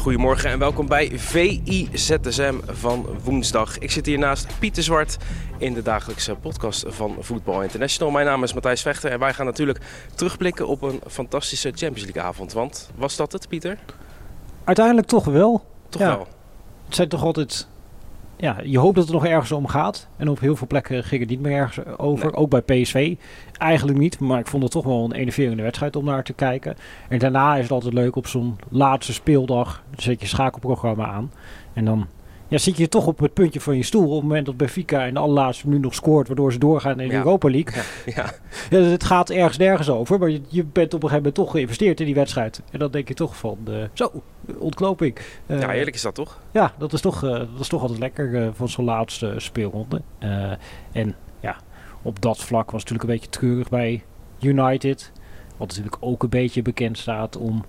Goedemorgen en welkom bij VIZSM van woensdag. Ik zit hier naast Pieter Zwart in de dagelijkse podcast van Voetbal International. Mijn naam is Matthijs Vechter en wij gaan natuurlijk terugblikken op een fantastische Champions League avond. Want was dat het, Pieter? Uiteindelijk toch wel. Toch Ja. wel. Het zijn toch altijd... Ja, je hoopt dat het nog ergens om gaat. En op heel veel plekken ging het niet meer ergens over. Nee. Ook bij PSV. Eigenlijk niet. Maar ik vond het toch wel een enerverende wedstrijd om naar te kijken. En daarna is het altijd leuk op zo'n laatste speeldag. Dan zet je schakelprogramma aan. En dan ja, zit je toch op het puntje van je stoel. Op het moment dat Benfica in de allerlaatste minuut nog scoort. Waardoor ze doorgaan in de Ja. Europa League. Ja, Ja, het gaat ergens nergens over. Maar je, je bent op een gegeven moment toch geïnvesteerd in die wedstrijd. En dan denk je toch van... eh, zo, ontknoping. Eh, ja, heerlijk is dat toch? ja, dat is toch, eh, dat is toch altijd lekker van zo'n laatste speelronde. En ja, op dat vlak was het natuurlijk een beetje treurig bij United. Wat natuurlijk ook een beetje bekend staat om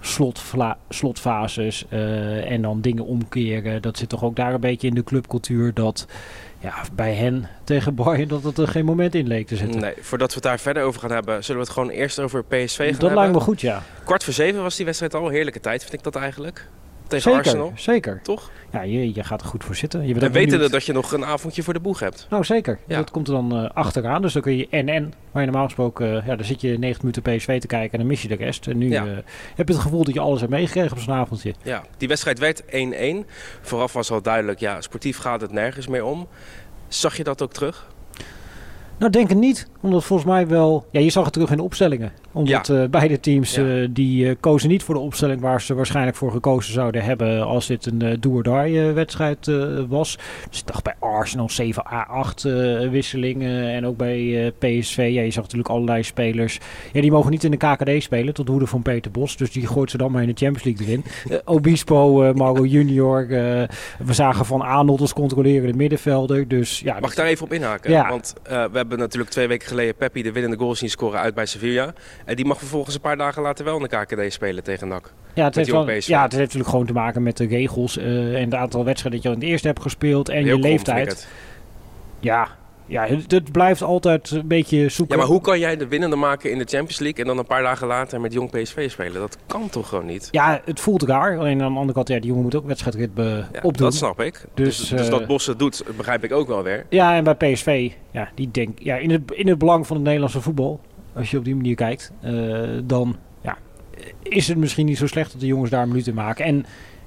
slotvla- slotfases eh, en dan dingen omkeren. Dat zit toch ook daar een beetje in de clubcultuur dat ja, bij hen tegen Bayern dat het er geen moment in leek te zitten. Nee, voordat we het daar verder over gaan hebben, zullen we het gewoon eerst over PSV gaan dat hebben. lijkt me goed, ja. Kwart voor zeven was die wedstrijd al. Heerlijke tijd vind ik dat eigenlijk. Tegen Zeker, Arsenal, zeker. toch? Ja, je, je gaat er goed voor zitten. Je bent En benieuwd. dat je nog een avondje voor de boeg hebt. Nou, zeker. Ja. Dat komt er dan eh, achteraan. Dus dan kun je en-en, waar je normaal gesproken... eh, ja, dan zit je 90 minuten PSV te kijken en dan mis je de rest. En nu Ja. eh, heb je het gevoel dat je alles hebt meegekregen op zo'n avondje. Ja, die wedstrijd werd 1-1. Vooraf was al duidelijk, ja, sportief gaat het nergens meer om. Zag je dat ook terug? Nou, denk het niet. Omdat volgens mij wel... Ja, je zag het terug in de opstellingen. Omdat eh, beide teams Ja. eh, die eh, kozen niet voor de opstelling waar ze waarschijnlijk voor gekozen zouden hebben als dit een do-or-die wedstrijd was. Dus ik dacht bij Arsenal 7A8 eh, wisselingen en ook bij PSV. Ja, je zag natuurlijk allerlei spelers. Ja, die mogen niet in de KKD spelen tot woede van Peter Bos. Dus die gooit ze dan maar in de Champions League erin. Obispo, Mauro Junior. we zagen Van Arnold als controlerende middenvelder. Dus ja, Mag ik daar even op inhaken? Ja. Want we hebben natuurlijk twee weken geleden Peppi de winnende goal zien scoren uit bij Sevilla. En die mag vervolgens een paar dagen later wel in de KKD spelen tegen NAC. Ja, het, heeft wel, ja, het heeft natuurlijk gewoon te maken met de regels eh, en het aantal wedstrijden dat je al in het eerste hebt gespeeld en Heel je leeftijd. Ja, ja het, blijft altijd een beetje zoeken. Ja, maar hoe kan jij de winnende maken in de Champions League en dan een paar dagen later met jong PSV spelen? Dat kan toch gewoon niet? Ja, het voelt raar. Alleen aan de andere kant, ja, die jongen moet ook wedstrijdritme Ja, opdoen. dat snap ik. Dus, Dus, dus, eh, dat Bos het doet, begrijp ik ook wel weer. Ja, en bij PSV, ja, die denk, ja, in, het, in het belang van het Nederlandse voetbal, als je op die manier kijkt, eh, dan ja, is het misschien niet zo slecht dat de jongens daar minuten maken. En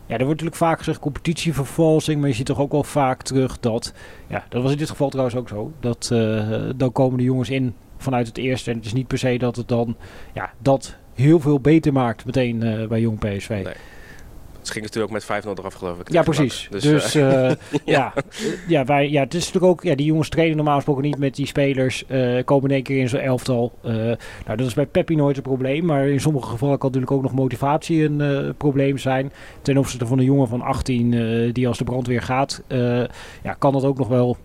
ja, er wordt natuurlijk vaak gezegd competitievervalsing, maar je ziet toch ook wel vaak terug dat, ja, dat was in dit geval trouwens ook zo, dat eh, dan komen de jongens in vanuit het eerste en het is niet per se dat het dan, ja, dat heel veel beter maakt meteen eh, bij jong PSV. Nee. Het ging natuurlijk ook met 5-0 eraf, geloof ik. Ja, precies. NAC. Dus, eh, eh, ja. Ja, wij, ja, het is natuurlijk ook, ja, die jongens trainen normaal gesproken niet met die spelers, eh, komen in één keer in zo'n elftal. Nou, dat is bij Peppi nooit een probleem, maar in sommige gevallen kan natuurlijk ook nog motivatie een probleem zijn. Ten opzichte van een jongen van 18 eh, die als de brandweer gaat, ja, kan dat ook nog wel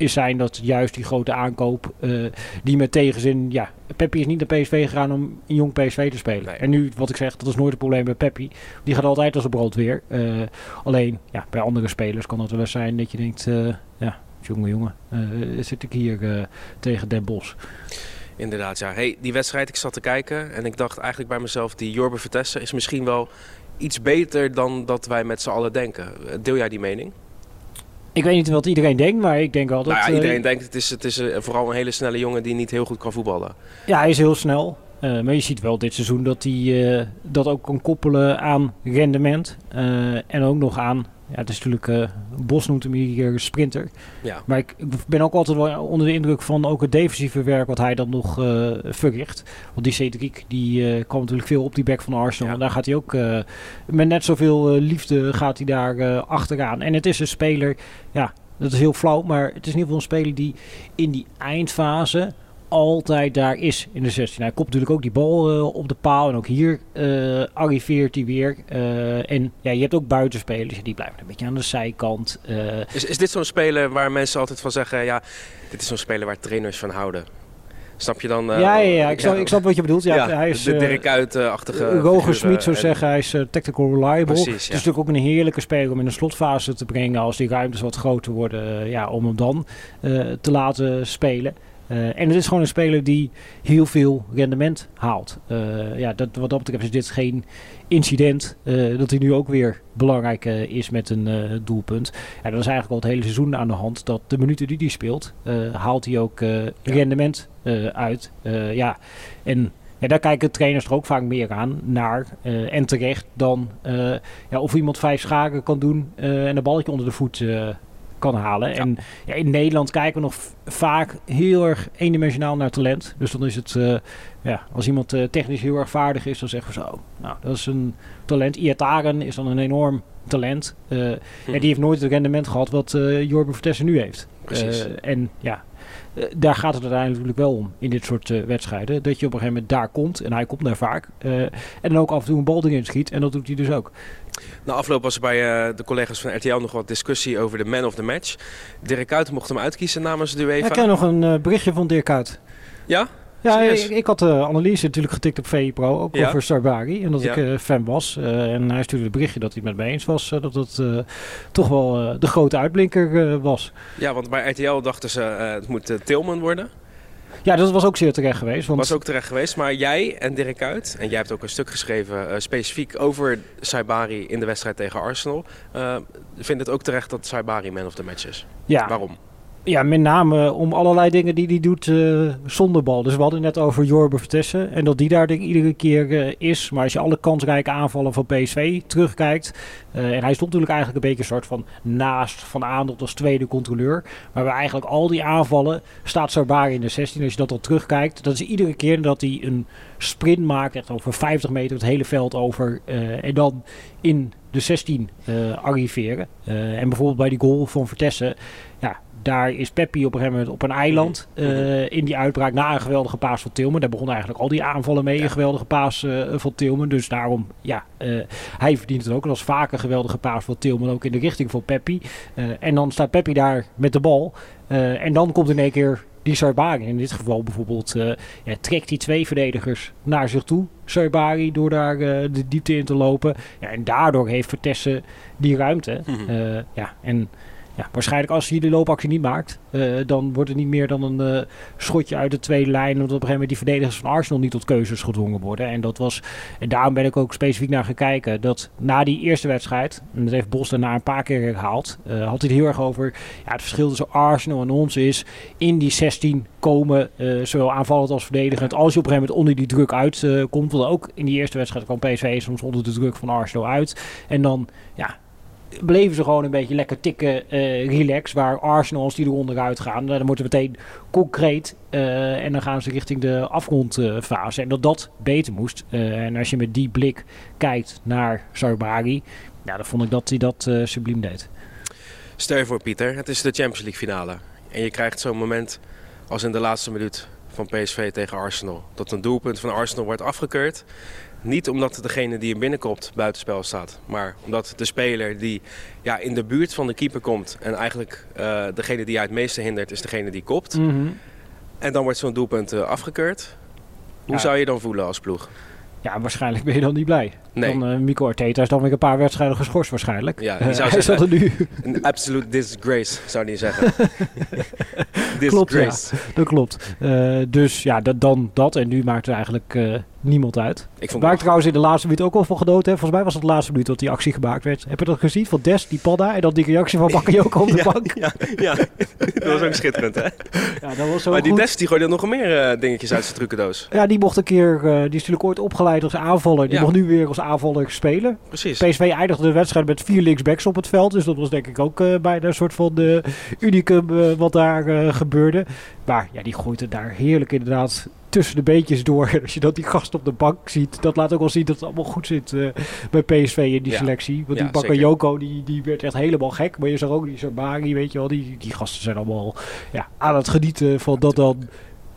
is zijn dat juist die grote aankoop, eh, die met tegenzin, ja, Peppi is niet naar PSV gegaan om een jong PSV te spelen. Nee. En nu, wat ik zeg, dat is nooit een probleem bij Peppi. Die gaat altijd als een brandweer. Eh, alleen, ja, bij andere spelers kan het wel eens zijn dat je denkt, eh, ja, jongen, jongen, zit ik hier tegen Den Bos. Inderdaad, ja. Hey, die wedstrijd, ik zat te kijken en ik dacht eigenlijk bij mezelf, die Jorbe Vertessen is misschien wel iets beter dan dat wij met z'n allen denken. Deel jij die mening? Ik weet niet wat iedereen denkt, maar ik denk wel dat... nou ja, eh, iedereen denkt het is, het is eh, vooral een hele snelle jongen die niet heel goed kan voetballen. Ja, hij is heel snel. Eh, maar je ziet wel dit seizoen dat hij dat ook kan koppelen aan rendement. en ook nog aan, ja, het is natuurlijk, eh, Bos noemt hem hier sprinter. Ja, Maar ik, ik ben ook altijd wel onder de indruk van ook het defensieve werk wat hij dan nog eh, verricht. Want die Cedric, die eh, kwam natuurlijk veel op die back van Arsenal. Ja. En daar gaat hij ook met net zoveel liefde gaat hij daar achteraan. En het is een speler, ja, dat is heel flauw. Maar het is in ieder geval een speler die in die eindfase altijd daar is in de 16. Hij komt natuurlijk ook die bal uh, op de paal. En ook hier uh, arriveert hij weer. Uh, en ja, je hebt ook buitenspelers. Die blijven een beetje aan de zijkant. is, is dit zo'n speler waar mensen altijd van zeggen... ja, dit is zo'n speler waar trainers van houden? Snap je dan? ja, ja, ja, ik, snap, ik snap wat je bedoelt. Ja, hij is, de Dirk Uit-achtige Roger Smit zou zeggen, hij is tactical reliable. Precies, Het is natuurlijk ook een heerlijke speler om in de slotfase te brengen... als die ruimtes wat groter worden, ja, om hem dan te laten spelen. Uh, en het is gewoon een speler die heel veel rendement haalt. Uh, ja, dat, wat dat betreft is dit geen incident. Uh, dat hij nu ook weer belangrijk is met een doelpunt. Ja, dat is eigenlijk al het hele seizoen aan de hand. Dat de minuten die hij speelt, haalt hij ook rendement uit. ja, en ja, daar kijken trainers er ook vaak meer aan naar. en terecht dan ja, of iemand vijf schaken kan doen en een balletje onder de voet kan halen. En ja, in Nederland kijken we nog vaak heel erg eendimensionaal naar talent. Dus dan is het, uh, ja, als iemand uh, technisch heel erg vaardig is, dan zeggen we zo, nou, dat is een talent. Iataren is dan een enorm talent. Uh, hm. ja, die heeft nooit het rendement gehad wat Jorben Vertessen nu heeft. Precies. en ja, daar gaat het uiteindelijk wel om in dit soort uh, wedstrijden. Dat je op een gegeven moment daar komt, en hij komt daar vaak. Uh, en dan ook af en toe een bal erin schiet, en dat doet hij dus ook. Na afloop was er bij de collega's van RTL nog wat discussie over de man of the match. Dirk Kuyt mocht hem uitkiezen namens de UEFA. Ik ken nog een berichtje van Dirk Kuyt. Ja? Ja, ik, ik, had de analyse natuurlijk getikt op VI Pro, ook ja. over Sarbari. En dat ja. ik uh, fan was. Uh, en hij stuurde een berichtje dat hij het met me eens was. Uh, dat het toch wel de grote uitblinker was. Ja, want bij RTL dachten ze het moet Tilman worden. Ja, dat was ook zeer terecht geweest. Want... Was ook terecht geweest. Maar jij en Dirk Uit, en jij hebt ook een stuk geschreven specifiek over Saibari in de wedstrijd tegen Arsenal. vindt het ook terecht dat Saibari man of the match is? Ja. Waarom? Ja, met name om allerlei dingen die hij doet uh, zonder bal. Dus we hadden net over Jorbe Vertessen. En dat die daar denk iedere keer uh, is. Maar als je alle kansrijke aanvallen van PSV terugkijkt. Uh, en hij stond natuurlijk eigenlijk een beetje een soort van naast Van Aandolt als tweede controleur. Maar bij eigenlijk al die aanvallen staat Sarbari in de 16. Als je dat dan terugkijkt. Dat is iedere keer dat hij een sprint maakt. Echt over 50 meter het hele veld over. en dan in de 16 arriveren. en bijvoorbeeld bij die goal van Vertessen. Ja, daar is Peppi op een gegeven moment op een eiland uh, in die uitbraak na een geweldige paas van Tilman. Daar begonnen eigenlijk al die aanvallen mee, ja. een geweldige paas uh, van Tilman. Dus daarom, ja, uh, hij verdient het ook. Dat was vaak een geweldige paas van Tilman, ook in de richting van Peppi. en dan staat Peppi daar met de bal. en dan komt in één keer die Sarbari. In dit geval bijvoorbeeld ja, trekt die twee verdedigers naar zich toe. Sarbari door daar de diepte in te lopen. Ja, en daardoor heeft Vertessen die ruimte. Mm -hmm. ja, en waarschijnlijk als hij de loopactie niet maakt, uh, dan wordt het niet meer dan een uh, schotje uit de tweede lijn. Omdat op een gegeven moment die verdedigers van Arsenal niet tot keuzes gedwongen worden. En dat was, en daarom ben ik ook specifiek naar gaan kijken, dat na die eerste wedstrijd, en dat heeft Bos daarna een paar keer herhaald, uh, had hij het heel erg over ja, het verschil tussen Arsenal en ons is in die 16 komen, zowel aanvallend als verdedigend. Als je op een gegeven moment onder die druk uitkomt, want ook in die eerste wedstrijd kwam PSV soms onder de druk van Arsenal uit. En dan, ja, bleven ze gewoon een beetje lekker tikken, uh, relax. Waar Arsenal, als die eronder uitgaan, dan moeten we meteen concreet. Uh, en dan gaan ze richting de afgrondfase. en dat dat beter moest. Uh, en als je met die blik kijkt naar Sarbari, ja, dan vond ik dat hij dat subliem deed. Stel je voor, Pieter, het is de Champions League finale. En je krijgt zo'n moment als in de laatste minuut van PSV tegen Arsenal. Dat een doelpunt van Arsenal wordt afgekeurd. Niet omdat degene die er binnenkomt buitenspel staat. Maar omdat de speler die ja, in de buurt van de keeper komt. En eigenlijk uh, degene die hij het meeste hindert is degene die kopt. Mm -hmm. En dan wordt zo'n doelpunt uh, afgekeurd. Hoe ja. zou je dan voelen als ploeg? Ja, waarschijnlijk ben je dan niet blij. Nee. Dan, uh, Mico Arteta is dan weer een paar wedstrijden geschorst waarschijnlijk. Ja, die zou hij zeggen, er nu. Een absolute disgrace, zou hij zeggen. klopt, ja. Dat klopt. Dus ja, dat, dan dat. En nu maakt er eigenlijk niemand uit. Ik vond Waar ik trouwens in de laatste minuut ook wel van genoten heb. Volgens mij was het de laatste minuut dat die actie gemaakt werd. Heb je dat gezien? Van Des, die padda. En dan die reactie van Bakayoko op de ja, bank. Ja, ja, dat was ook schitterend hè. Ja, dat was zo maar die goed. Des die gooide nog meer uh, dingetjes uit zijn trucendoos. Ja, die mocht een keer... Uh, die is natuurlijk ooit opgeleid als aanvaller. Die Ja. mocht nu weer als aanvaller spelen. Precies. PSV eindigde de wedstrijd met vier linksbacks op het veld. Dus dat was denk ik ook uh, bijna een soort van unicum wat daar gebeurde. Maar ja, die gooit het daar heerlijk inderdaad tussen de beetjes door. En als je dat die gast op de bank ziet, dat laat ook wel zien dat het allemaal goed zit uh, bij PSV in die Ja. selectie. Want Ja, die Bakayoko, die, die werd echt helemaal gek. Maar je zag ook die Sabari, weet je wel, die, die gasten zijn allemaal ja, aan het genieten van dat dan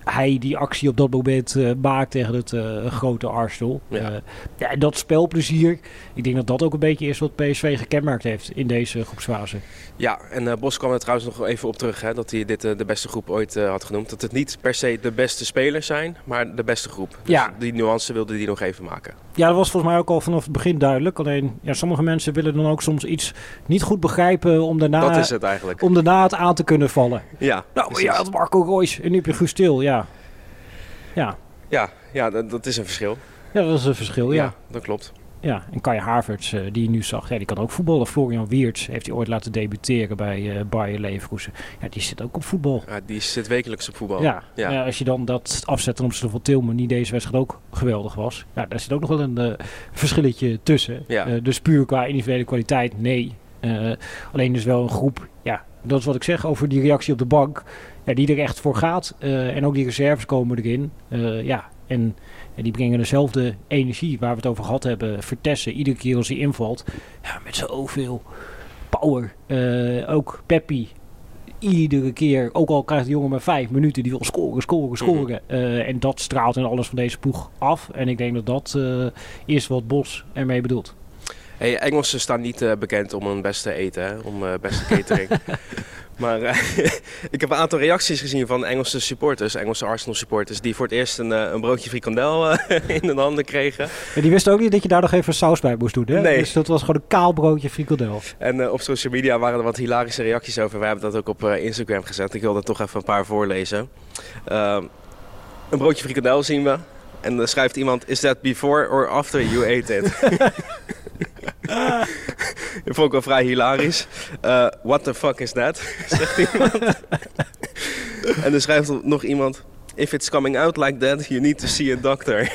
hij die actie op dat moment uh, maakt tegen het uh, grote Arsenal. Ja. Uh, ja, en dat spelplezier, ik denk dat dat ook een beetje is wat PSV gekenmerkt heeft in deze groepsfase. Ja, en Bos kwam er trouwens nog even op terug, hè, dat hij dit de beste groep ooit had genoemd. Dat het niet per se de beste spelers zijn, maar de beste groep. Dus ja. die nuance wilde hij nog even maken. Ja, dat was volgens mij ook al vanaf het begin duidelijk. Alleen, ja, sommige mensen willen dan ook soms iets niet goed begrijpen om daarna, dat is het, eigenlijk. Om daarna het aan te kunnen vallen. Ja, nou, precies. ja, Marco Royce en nu heb je Stil, ja. Ja, ja, ja dat, dat, is een verschil. Ja, dat is een verschil, ja. ja dat klopt. Ja, en Kai Havertz, uh, die je nu zag, ja, die kan ook voetballen. Florian Wiertz heeft hij ooit laten debuteren bij uh, Bayer Leverkusen. Ja, die zit ook op voetbal. Ja, die zit wekelijks op voetbal. Ja, ja. ja. als je dan dat afzet ten opzichte van Tilman, die deze wedstrijd ook geweldig was. Ja, daar zit ook nog wel een uh, verschilletje tussen. Dus puur qua individuele kwaliteit, nee. Alleen dus wel een groep, ja, dat is wat ik zeg over die reactie op de bank. Ja, die er echt voor gaat. en ook die reserves komen erin. ja, en... Die brengen dezelfde energie waar we het over gehad hebben. Vertessen, iedere keer als hij invalt. Ja, met zoveel power. Uh, ook Peppi. Iedere keer, ook al krijgt de jongen maar vijf minuten, die wil scoren, scoren, scoren. -hmm. uh, en dat straalt in alles van deze ploeg af. En ik denk dat dat uh, is wat Bos ermee bedoelt. Hey, Engelsen staan niet uh, bekend om hun beste eten, hè? om uh, beste catering. maar uh, ik heb een aantal reacties gezien van Engelse supporters, Engelse Arsenal supporters, die voor het eerst een, een broodje frikandel in hun handen kregen. Ja, die wisten ook niet dat je daar nog even saus bij moest doen, hè? Nee. Dus dat was gewoon een kaal broodje frikandel. En op social media waren er wat hilarische reacties over. We hebben dat ook op Instagram gezet. Ik wil er toch even een paar voorlezen. Ehm, een broodje frikandel zien we. En dan schrijft iemand, is that before or after you ate it? Dat vond ik wel vrij hilarisch. Uh, what the fuck is that? Zegt iemand. en dan schrijft nog iemand... If it's coming out like that, you need to see a doctor.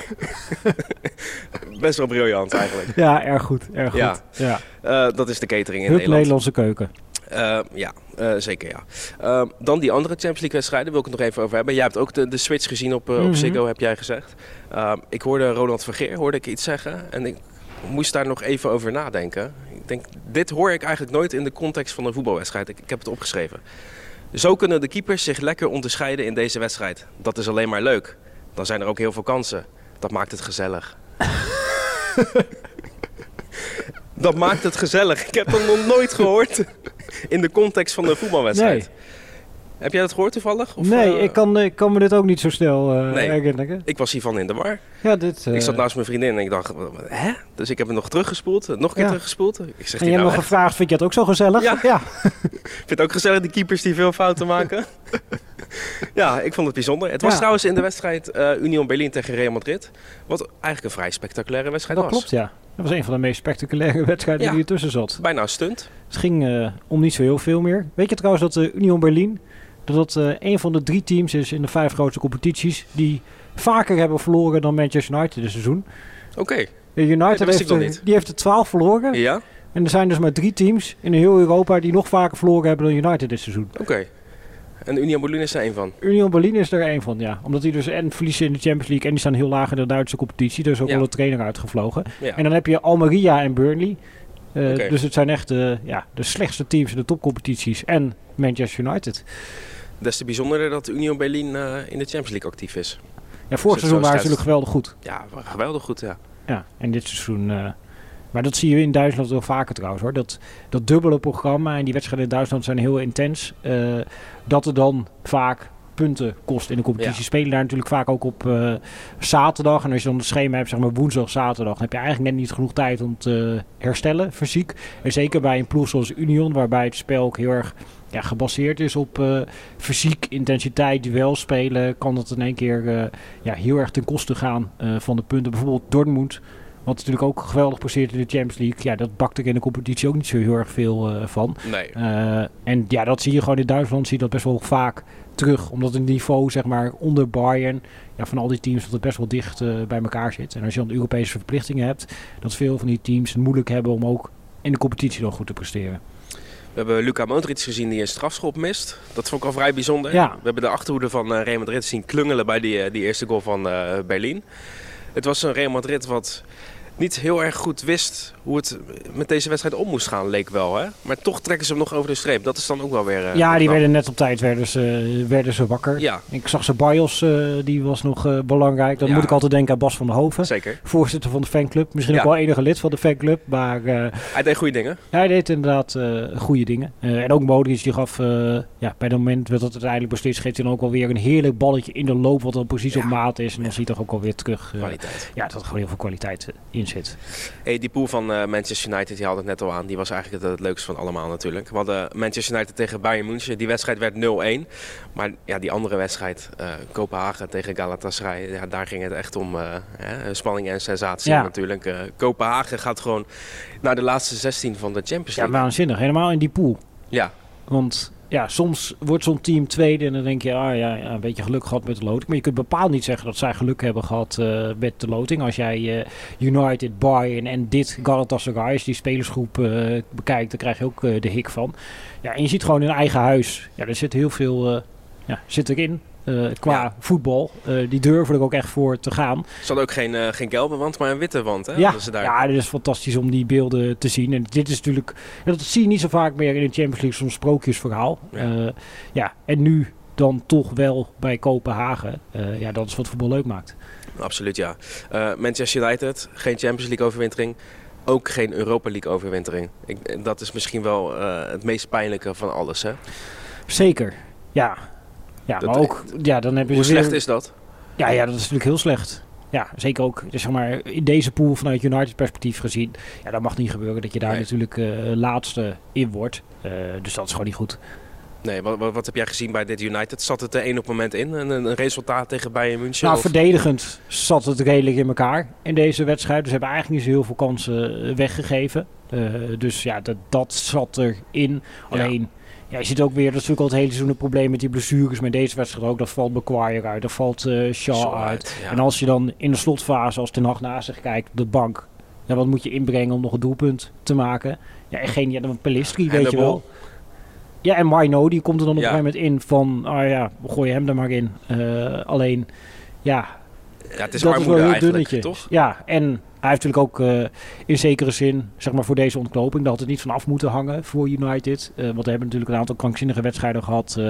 Best wel briljant eigenlijk. Ja, erg goed. Erg goed. Ja. ja. Uh, dat is de catering in Hup Nederland. Nederlandse keuken. Uh, ja, uh, zeker ja. Uh, dan die andere Champions League wedstrijden wil ik het nog even over hebben. Jij hebt ook de, de switch gezien op, mm -hmm. op Ziggo, heb jij gezegd. ik hoorde Ronald Vergeer, hoorde ik iets zeggen. En ik moest daar nog even over nadenken. Ik denk, dit hoor ik eigenlijk nooit in de context van een voetbalwedstrijd. Ik, heb het opgeschreven. Zo kunnen de keepers zich lekker onderscheiden in deze wedstrijd. Dat is alleen maar leuk. Dan zijn er ook heel veel kansen. Dat maakt het gezellig. dat maakt het gezellig. Ik heb dat nog nooit gehoord in de context van een voetbalwedstrijd. Nee. Heb jij dat gehoord toevallig? Of, nee, uh, ik, kan, ik kan me dit ook niet zo snel uh, nee, herinneren. Ik was hiervan in de war. Ja, dit, uh, ik zat naast mijn vriendin en ik dacht, hè? Dus ik heb het nog teruggespoeld, nog een keer Ja. teruggespoeld. Ik zeg, en je hebt nou nog gevraagd, vind je het ook zo gezellig? Ja. ja. Ik vind het ook gezellig, die keepers die veel fouten maken. ja, ik vond het bijzonder. Het was Ja. trouwens in de wedstrijd eh, Union Berlin tegen Real Madrid. Wat eigenlijk een vrij spectaculaire wedstrijd Dat was. klopt, ja. Dat was een van de meest spectaculaire wedstrijden die ertussen zat. Bijna een stunt. Het ging eh, om niet zo heel veel meer. Weet je trouwens dat de Union Berlin... dat dat eh, een van de drie teams is in de vijf grootste competities... die vaker hebben verloren dan Manchester United dit seizoen. Oké, De United heeft, die heeft er 12 verloren. ja, En er zijn dus maar drie teams in heel Europa... die nog vaker verloren hebben dan United dit seizoen. oké. En Union Berlin is er één van. Union Berlin is er één van, ja. Omdat die dus en verliezen in de Champions League... en die staan heel laag in de Duitse competitie. Er is ook Ja. wel een trainer uitgevlogen. Ja. En dan heb je Almeria en Burnley. Oké. Dus het zijn echt eh, ja, de slechtste teams in de topcompetities. En Manchester United. Des te bijzonderder dat Union Berlin eh, in de Champions League actief is. Ja, vorig seizoen zo waren ze natuurlijk geweldig goed. Ja, geweldig goed, ja. Ja, en dit seizoen... eh, maar dat zie je in Duitsland wel vaker trouwens hoor. Dat, dat dubbele programma en die wedstrijden in Duitsland zijn heel intens. eh, dat er dan vaak punten kost in de competitie. Ja. Spelen daar natuurlijk vaak ook op eh, zaterdag. En als je dan het schema hebt, zeg maar woensdag, zaterdag... dan heb je eigenlijk net niet genoeg tijd om te herstellen, fysiek. En zeker bij een ploeg zoals Union, waarbij het spel ook heel erg ja, gebaseerd is op eh, fysiek, intensiteit, duel spelen... kan dat in één keer eh, ja, heel erg ten koste gaan van de punten. Bijvoorbeeld Dortmund... Wat natuurlijk ook geweldig presteert in de Champions League. Ja, dat bakt er in de competitie ook niet zo heel erg veel eh, van. Nee. Eh, en ja, dat zie je gewoon in Duitsland. Zie je dat best wel vaak terug. Omdat het niveau, zeg maar, onder Bayern... Ja, van al die teams dat het best wel dicht eh, bij elkaar zit. En als je dan Europese verplichtingen hebt... dat veel van die teams het moeilijk hebben om ook in de competitie nog goed te presteren. We hebben Luca Modric gezien die een strafschop mist. Dat vond ik al vrij bijzonder. Ja. We hebben de achterhoede van Real Madrid zien klungelen bij die, die eerste goal van eh, Berlin. Het was een Real Madrid wat niet heel erg goed wist hoe het met deze wedstrijd om moest gaan, leek wel. Hè? Maar toch trekken ze hem nog over de streep. Dat is dan ook wel weer. Uh, ja, die werden net op tijd werden ze, werden ze wakker. Ja. Ik zag ze Bios, uh, die was nog uh, belangrijk. Dan ja. moet ik altijd denken aan Bas van der Hoven. Zeker. Voorzitter van de fanclub. Misschien Ja. ook wel enige lid van de fanclub. Maar Hij deed goede dingen. hij deed inderdaad goede dingen. en ook Modric die gaf, ja, bij het moment dat het uiteindelijk beslist, geeft hij dan ook alweer een heerlijk balletje in de loop. Wat dan precies Ja. op maat is. En dan zie je toch ook alweer terug. Kwaliteit. ja, dat er gewoon heel veel kwaliteit in zit. Hey, die pool van uh, Manchester United, die had het net al aan. Die was eigenlijk het, het leukste van allemaal natuurlijk. We hadden Manchester United tegen Bayern München. Die wedstrijd werd 0-1. Maar ja, die andere wedstrijd, uh, Kopenhagen tegen Galatasaray. Ja, daar ging het echt om uh, hè, spanning en sensatie Ja. natuurlijk. Kopenhagen gaat gewoon naar de laatste 16 van de Champions Ja, League. waanzinnig. Helemaal in die pool. Ja, Want ja, soms wordt zo'n team tweede en dan denk je, ah ja, een beetje geluk gehad met de loting. Maar je kunt bepaald niet zeggen dat zij geluk hebben gehad uh, met de loting. Als jij uh, United, Bayern en dit Galatasaray, als die spelersgroep uh, bekijkt, dan krijg je ook de hik van. Ja, en je ziet gewoon in eigen huis, ja, er zit heel veel ja, zit erin. Uh, qua Ja. voetbal. Uh, die durven er ook echt voor te gaan. ze hadden ook geen, uh, geen gelbe wand, maar een witte wand. Hè? Ja, daar. ja, het is fantastisch om die beelden te zien. En dit is natuurlijk, dat zie je niet zo vaak meer in de Champions League, zo'n sprookjesverhaal. Ja. Ja. ja, en nu dan toch wel bij Kopenhagen. Uh, ja, dat is wat voetbal leuk maakt. Absoluut, ja. Uh, Manchester United, geen Champions League overwintering. Ook geen Europa League overwintering. Ik, dat is misschien wel uh, het meest pijnlijke van alles. Hè? Zeker, ja. Ja, Dat- maar ook, ja, dan heb je Hoe dus weer- slecht is dat? Ja, ja, dat is natuurlijk heel slecht. Ja, zeker ook dus zeg maar, in deze pool vanuit United perspectief gezien. Ja, dat mag niet gebeuren dat je daar Nee. natuurlijk eh, laatste in wordt. Eh, dus dat is gewoon niet goed. Nee, wat, wat, heb jij gezien bij dit United? Zat het er één op moment in? Een, een resultaat tegen Bayern München? Nou, Of- verdedigend zat het redelijk in elkaar in deze wedstrijd. Dus ze hebben eigenlijk niet zo heel veel kansen eh, weggegeven. Dus ja, dat, dat zat erin. Alleen, ja, je ziet ook weer, dat is natuurlijk al het hele seizoen een probleem met die blessures. Met deze wedstrijd ook, dat valt Maguire uit, dat valt eh Shaw Zo uit. ja. En als je dan in de slotfase, als Ten Hag naast zich kijkt de bank... Ja, wat moet je inbrengen om nog een doelpunt te maken? Ja, en geen, ja, dan Pelistri, En weet je wel. Ja, en Marno, die komt er dan op Ja. een gegeven moment in van... Ah ja, we gooien hem er maar in. Eh, alleen, ja, ja, het is dat is wel heel dunnetje. toch? Ja, en hij heeft natuurlijk ook eh, in zekere zin, zeg maar voor deze ontknoping, dat het niet vanaf moeten hangen voor United. Eh, want we hebben natuurlijk een aantal krankzinnige wedstrijden gehad eh,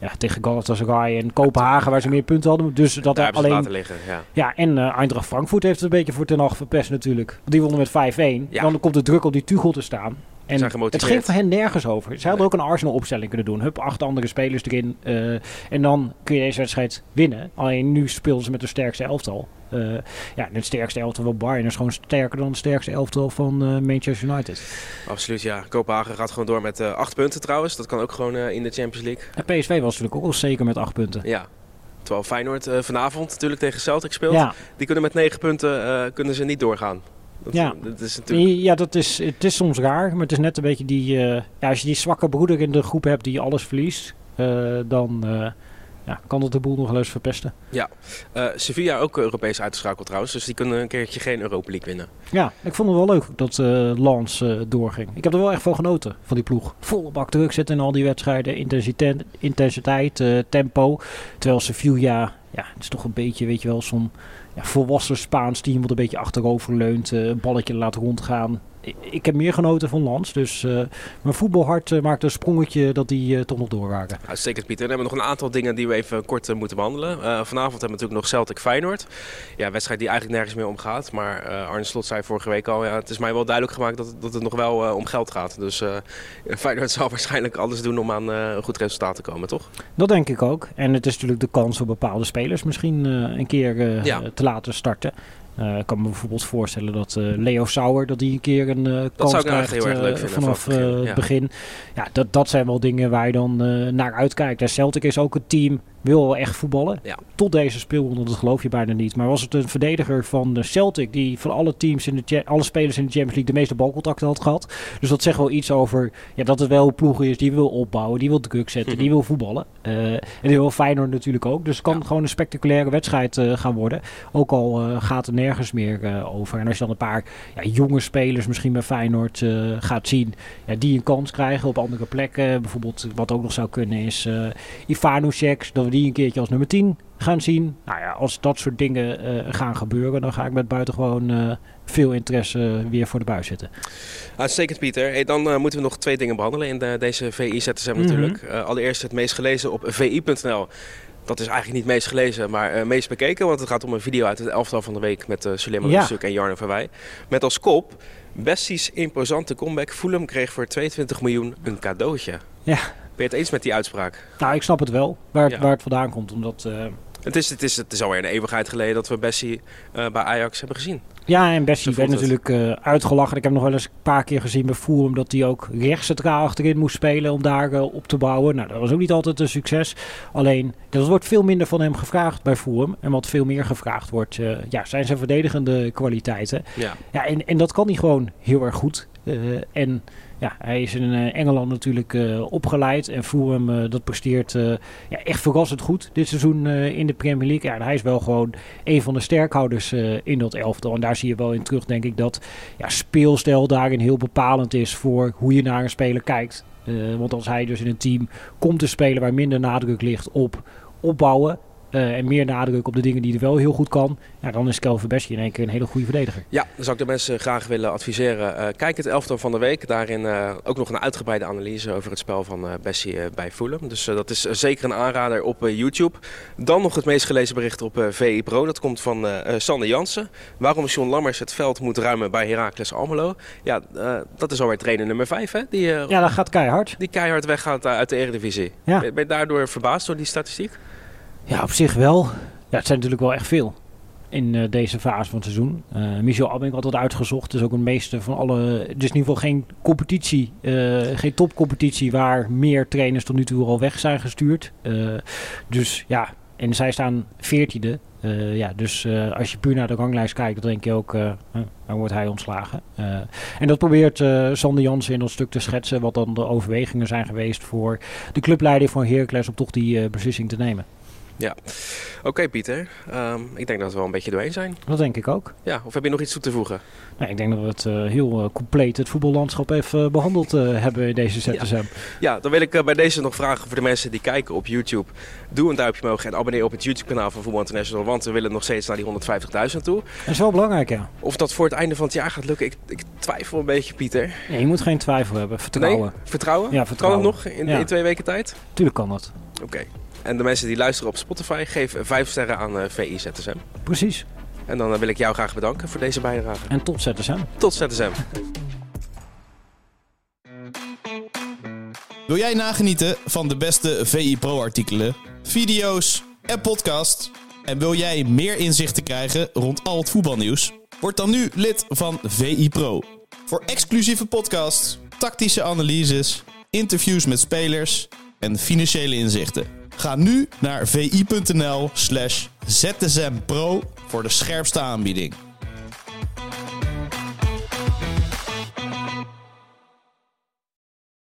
ja, tegen Galatasaray en Kopenhagen, waar ze meer punten hadden. Dus dat Daar alleen... laten liggen, ja. Ja, en Eindracht Frankfurt heeft het een beetje voor ten acht verpest natuurlijk. Die wonnen met 5-1. Ja. Dan komt de druk op die Tuchel te staan. En het ging voor hen nergens over. Ze hadden ook een Arsenal-opstelling kunnen doen. Hup, acht andere spelers erin. eh, en dan kun je deze wedstrijd winnen. Alleen nu speelden ze met de sterkste elftal. Eh, ja, het sterkste elftal van Bayern is gewoon sterker dan het sterkste elftal van eh, Manchester United. Absoluut, ja. Kopenhagen gaat gewoon door met acht punten trouwens. Dat kan ook gewoon in de Champions League. En PSV was natuurlijk ook al zeker met acht punten. Ja. Terwijl Feyenoord vanavond natuurlijk tegen Celtic speelt. Ja, Die kunnen met negen punten kunnen ze niet doorgaan. Dat, Ja. dat is natuurlijk... ja dat is, het is soms raar. Maar het is net een beetje die... eh, ja, als je die zwakke broeder in de groep hebt die alles verliest... eh, dan eh, ja, kan dat de boel nog wel eens verpesten. Eh, Sevilla ook Europees uitgeschakeld trouwens. Dus die kunnen een keertje geen Europa League winnen. Ja, ik vond het wel leuk dat Lance doorging. Ik heb er wel echt van genoten, van die ploeg. Volle bak druk zitten in al die wedstrijden. Intensiteit, intensiteit tempo. Terwijl Sevilla, ja, het is toch een beetje, weet je wel, zo'n ja, volwassen Spaans team... wat een beetje achterover leunt, eh, een balletje laat rondgaan. Ik, heb meer genoten van Lans. Dus eh, mijn voetbalhart eh, maakte een sprongetje dat die eh, toch nog doorwaken. Uitstekend Pieter. Dan hebben we nog een aantal dingen die we even kort moeten behandelen. Eh, vanavond hebben we natuurlijk nog Celtic Feyenoord. Ja, wedstrijd die eigenlijk nergens meer om gaat. Maar Arne Slot zei vorige week al, ja, het is mij wel duidelijk gemaakt dat, dat het nog wel om geld gaat. Dus Feyenoord zal waarschijnlijk alles doen om aan een goed resultaat te komen, toch? Dat denk ik ook. En het is natuurlijk de kans voor bepaalde spelers misschien een keer Ja. te laten starten. Eh, ik kan me bijvoorbeeld voorstellen dat eh, Leo Sauer dat die een keer een eh, kans nou krijgt echt heel erg leuk vinden vanaf vanaf het begin, ja. het begin. Ja, dat, dat zijn wel dingen waar je dan naar uitkijkt. En Celtic is ook een team, wil wel echt voetballen. Ja. Tot deze speelronde, dat geloof je bijna niet. Maar was het een verdediger van de Celtic die van alle teams in de alle spelers in de Champions League de meeste balcontacten had gehad. Dus dat zegt wel iets over ja, dat het wel een ploeg is die wil opbouwen, die wil druk zetten, Mhm. die wil voetballen. Eh, en die wil Feyenoord natuurlijk ook. Dus het kan Ja. gewoon een spectaculaire wedstrijd eh, gaan worden. Ook al eh, gaat er nergens meer over. En als je dan een paar ja, jonge spelers misschien bij Feyenoord gaat zien, ja, die een kans krijgen op andere plekken. Bijvoorbeeld wat ook nog zou kunnen is Ivanusek, dat we die die een keertje als nummer 10 gaan zien. Nou ja, als dat soort dingen uh, gaan gebeuren, dan ga ik met buitengewoon uh, veel interesse weer voor de buis zitten. Uitstekend, Pieter. Hey, dan uh, moeten we nog twee dingen behandelen in de, deze VI-ZSM mm natuurlijk. allereerst het meest gelezen op vi.nl. Dat is eigenlijk niet meest gelezen, maar meest bekeken. Want het gaat om een video uit het elftal van de week met uh, Suleiman ja. en Jarno Verwij. Met als kop, Bessie's imposante comeback. Fulham kreeg voor 22 miljoen een cadeautje. Ja. Ben je het eens met die uitspraak? Nou, ik snap het wel, waar, ja. waar het vandaan komt. Omdat... Uh, het is, het, is, het is alweer een eeuwigheid geleden dat we Bessie uh, bij Ajax hebben gezien. Ja, en Bessie werd natuurlijk uh, uitgelachen. Ik heb nog wel eens een paar keer gezien bij Fulham dat hij ook rechts centraal achterin moest spelen om daar uh, op te bouwen. Nou, dat was ook niet altijd een succes. Alleen, er wordt veel minder van hem gevraagd bij Fulham. En wat veel meer gevraagd wordt, ja, zijn zijn verdedigende kwaliteiten. Ja. Ja, en, en dat kan hij gewoon heel erg goed. en ja, hij is in uh, Engeland natuurlijk uh, opgeleid en Fulham uh, dat presteert ja, echt verrassend goed dit seizoen in de Premier League. Ja, hij is wel gewoon een van de sterkhouders in dat elftal. En daar zie je wel in terug, denk ik, dat ja, speelstijl daarin heel bepalend is voor hoe je naar een speler kijkt. want als hij dus in een team komt te spelen waar minder nadruk ligt op opbouwen uh, en meer nadruk op de dingen die hij wel heel goed kan. Ja, dan is Kelvin Bessie in één keer een hele goede verdediger. Ja, dan zou ik de mensen graag willen adviseren. Uh, kijk het elftal van de week. Daarin uh, ook nog een uitgebreide analyse over het spel van Bessie bij Fulham. Dus dat is zeker een aanrader op YouTube. Dan nog het meest gelezen bericht op VI Pro. Dat komt van Sander Jansen. Waarom John Lammers het veld moet ruimen bij Heracles Almelo. Ja, dat is alweer trainer nummer 5 hè? Die, ja, dat gaat keihard. Die keihard weggaat uit de Eredivisie. Ja. Ben je daardoor verbaasd door die statistiek? Ja, op zich wel. Ja, het zijn natuurlijk wel echt veel in uh, deze fase van het seizoen. Uh, Michel Abing had dat uitgezocht. is ook een meeste van alle... Dus in ieder geval geen competitie, uh, geen topcompetitie... waar meer trainers tot nu toe al weg zijn gestuurd. dus ja, en zij staan veertiende. ja, dus als je puur naar de ranglijst kijkt... dan denk je ook, dan wordt hij ontslagen. en dat probeert Sander Jansen in dat stuk te schetsen... wat dan de overwegingen zijn geweest voor de clubleider van Heracles... om toch die beslissing te nemen. Ja, oké okay, Pieter. Um, ik denk dat we wel een beetje doorheen zijn. Dat denk ik ook. Ja, of heb je nog iets toe te voegen? Nee, ik denk dat we het uh, heel uh, compleet het voetballandschap even uh, behandeld hebben in deze ZSM. Ja, ja dan wil ik bij deze nog vragen voor de mensen die kijken op YouTube. Doe een duimpje omhoog en abonneer op het YouTube kanaal van Voetbal International. Want we willen nog steeds naar die 150.000 toe. Dat is wel belangrijk, ja. Of dat voor het einde van het jaar gaat lukken, ik, ik twijfel een beetje Pieter. Nee, je moet geen twijfel hebben. Vertrouwen. Nee? Vertrouwen? Ja, vertrouwen. Kan het nog in, ja. in twee weken tijd? Tuurlijk kan dat. Oké. En de mensen die luisteren op Spotify, geven 5 sterren aan uh, VI ZSM. Precies. En dan uh, wil ik jou graag bedanken voor deze bijdrage. En tot ZSM. Tot ZSM. Wil jij nagenieten van de beste VI Pro artikelen, video's en podcast? En wil jij meer inzichten krijgen rond al het voetbalnieuws? Word dan nu lid van VI Pro. Voor exclusieve podcasts, tactische analyses, interviews met spelers en financiële inzichten. Ga nu naar vi.nl slash zsmpro voor de scherpste aanbieding.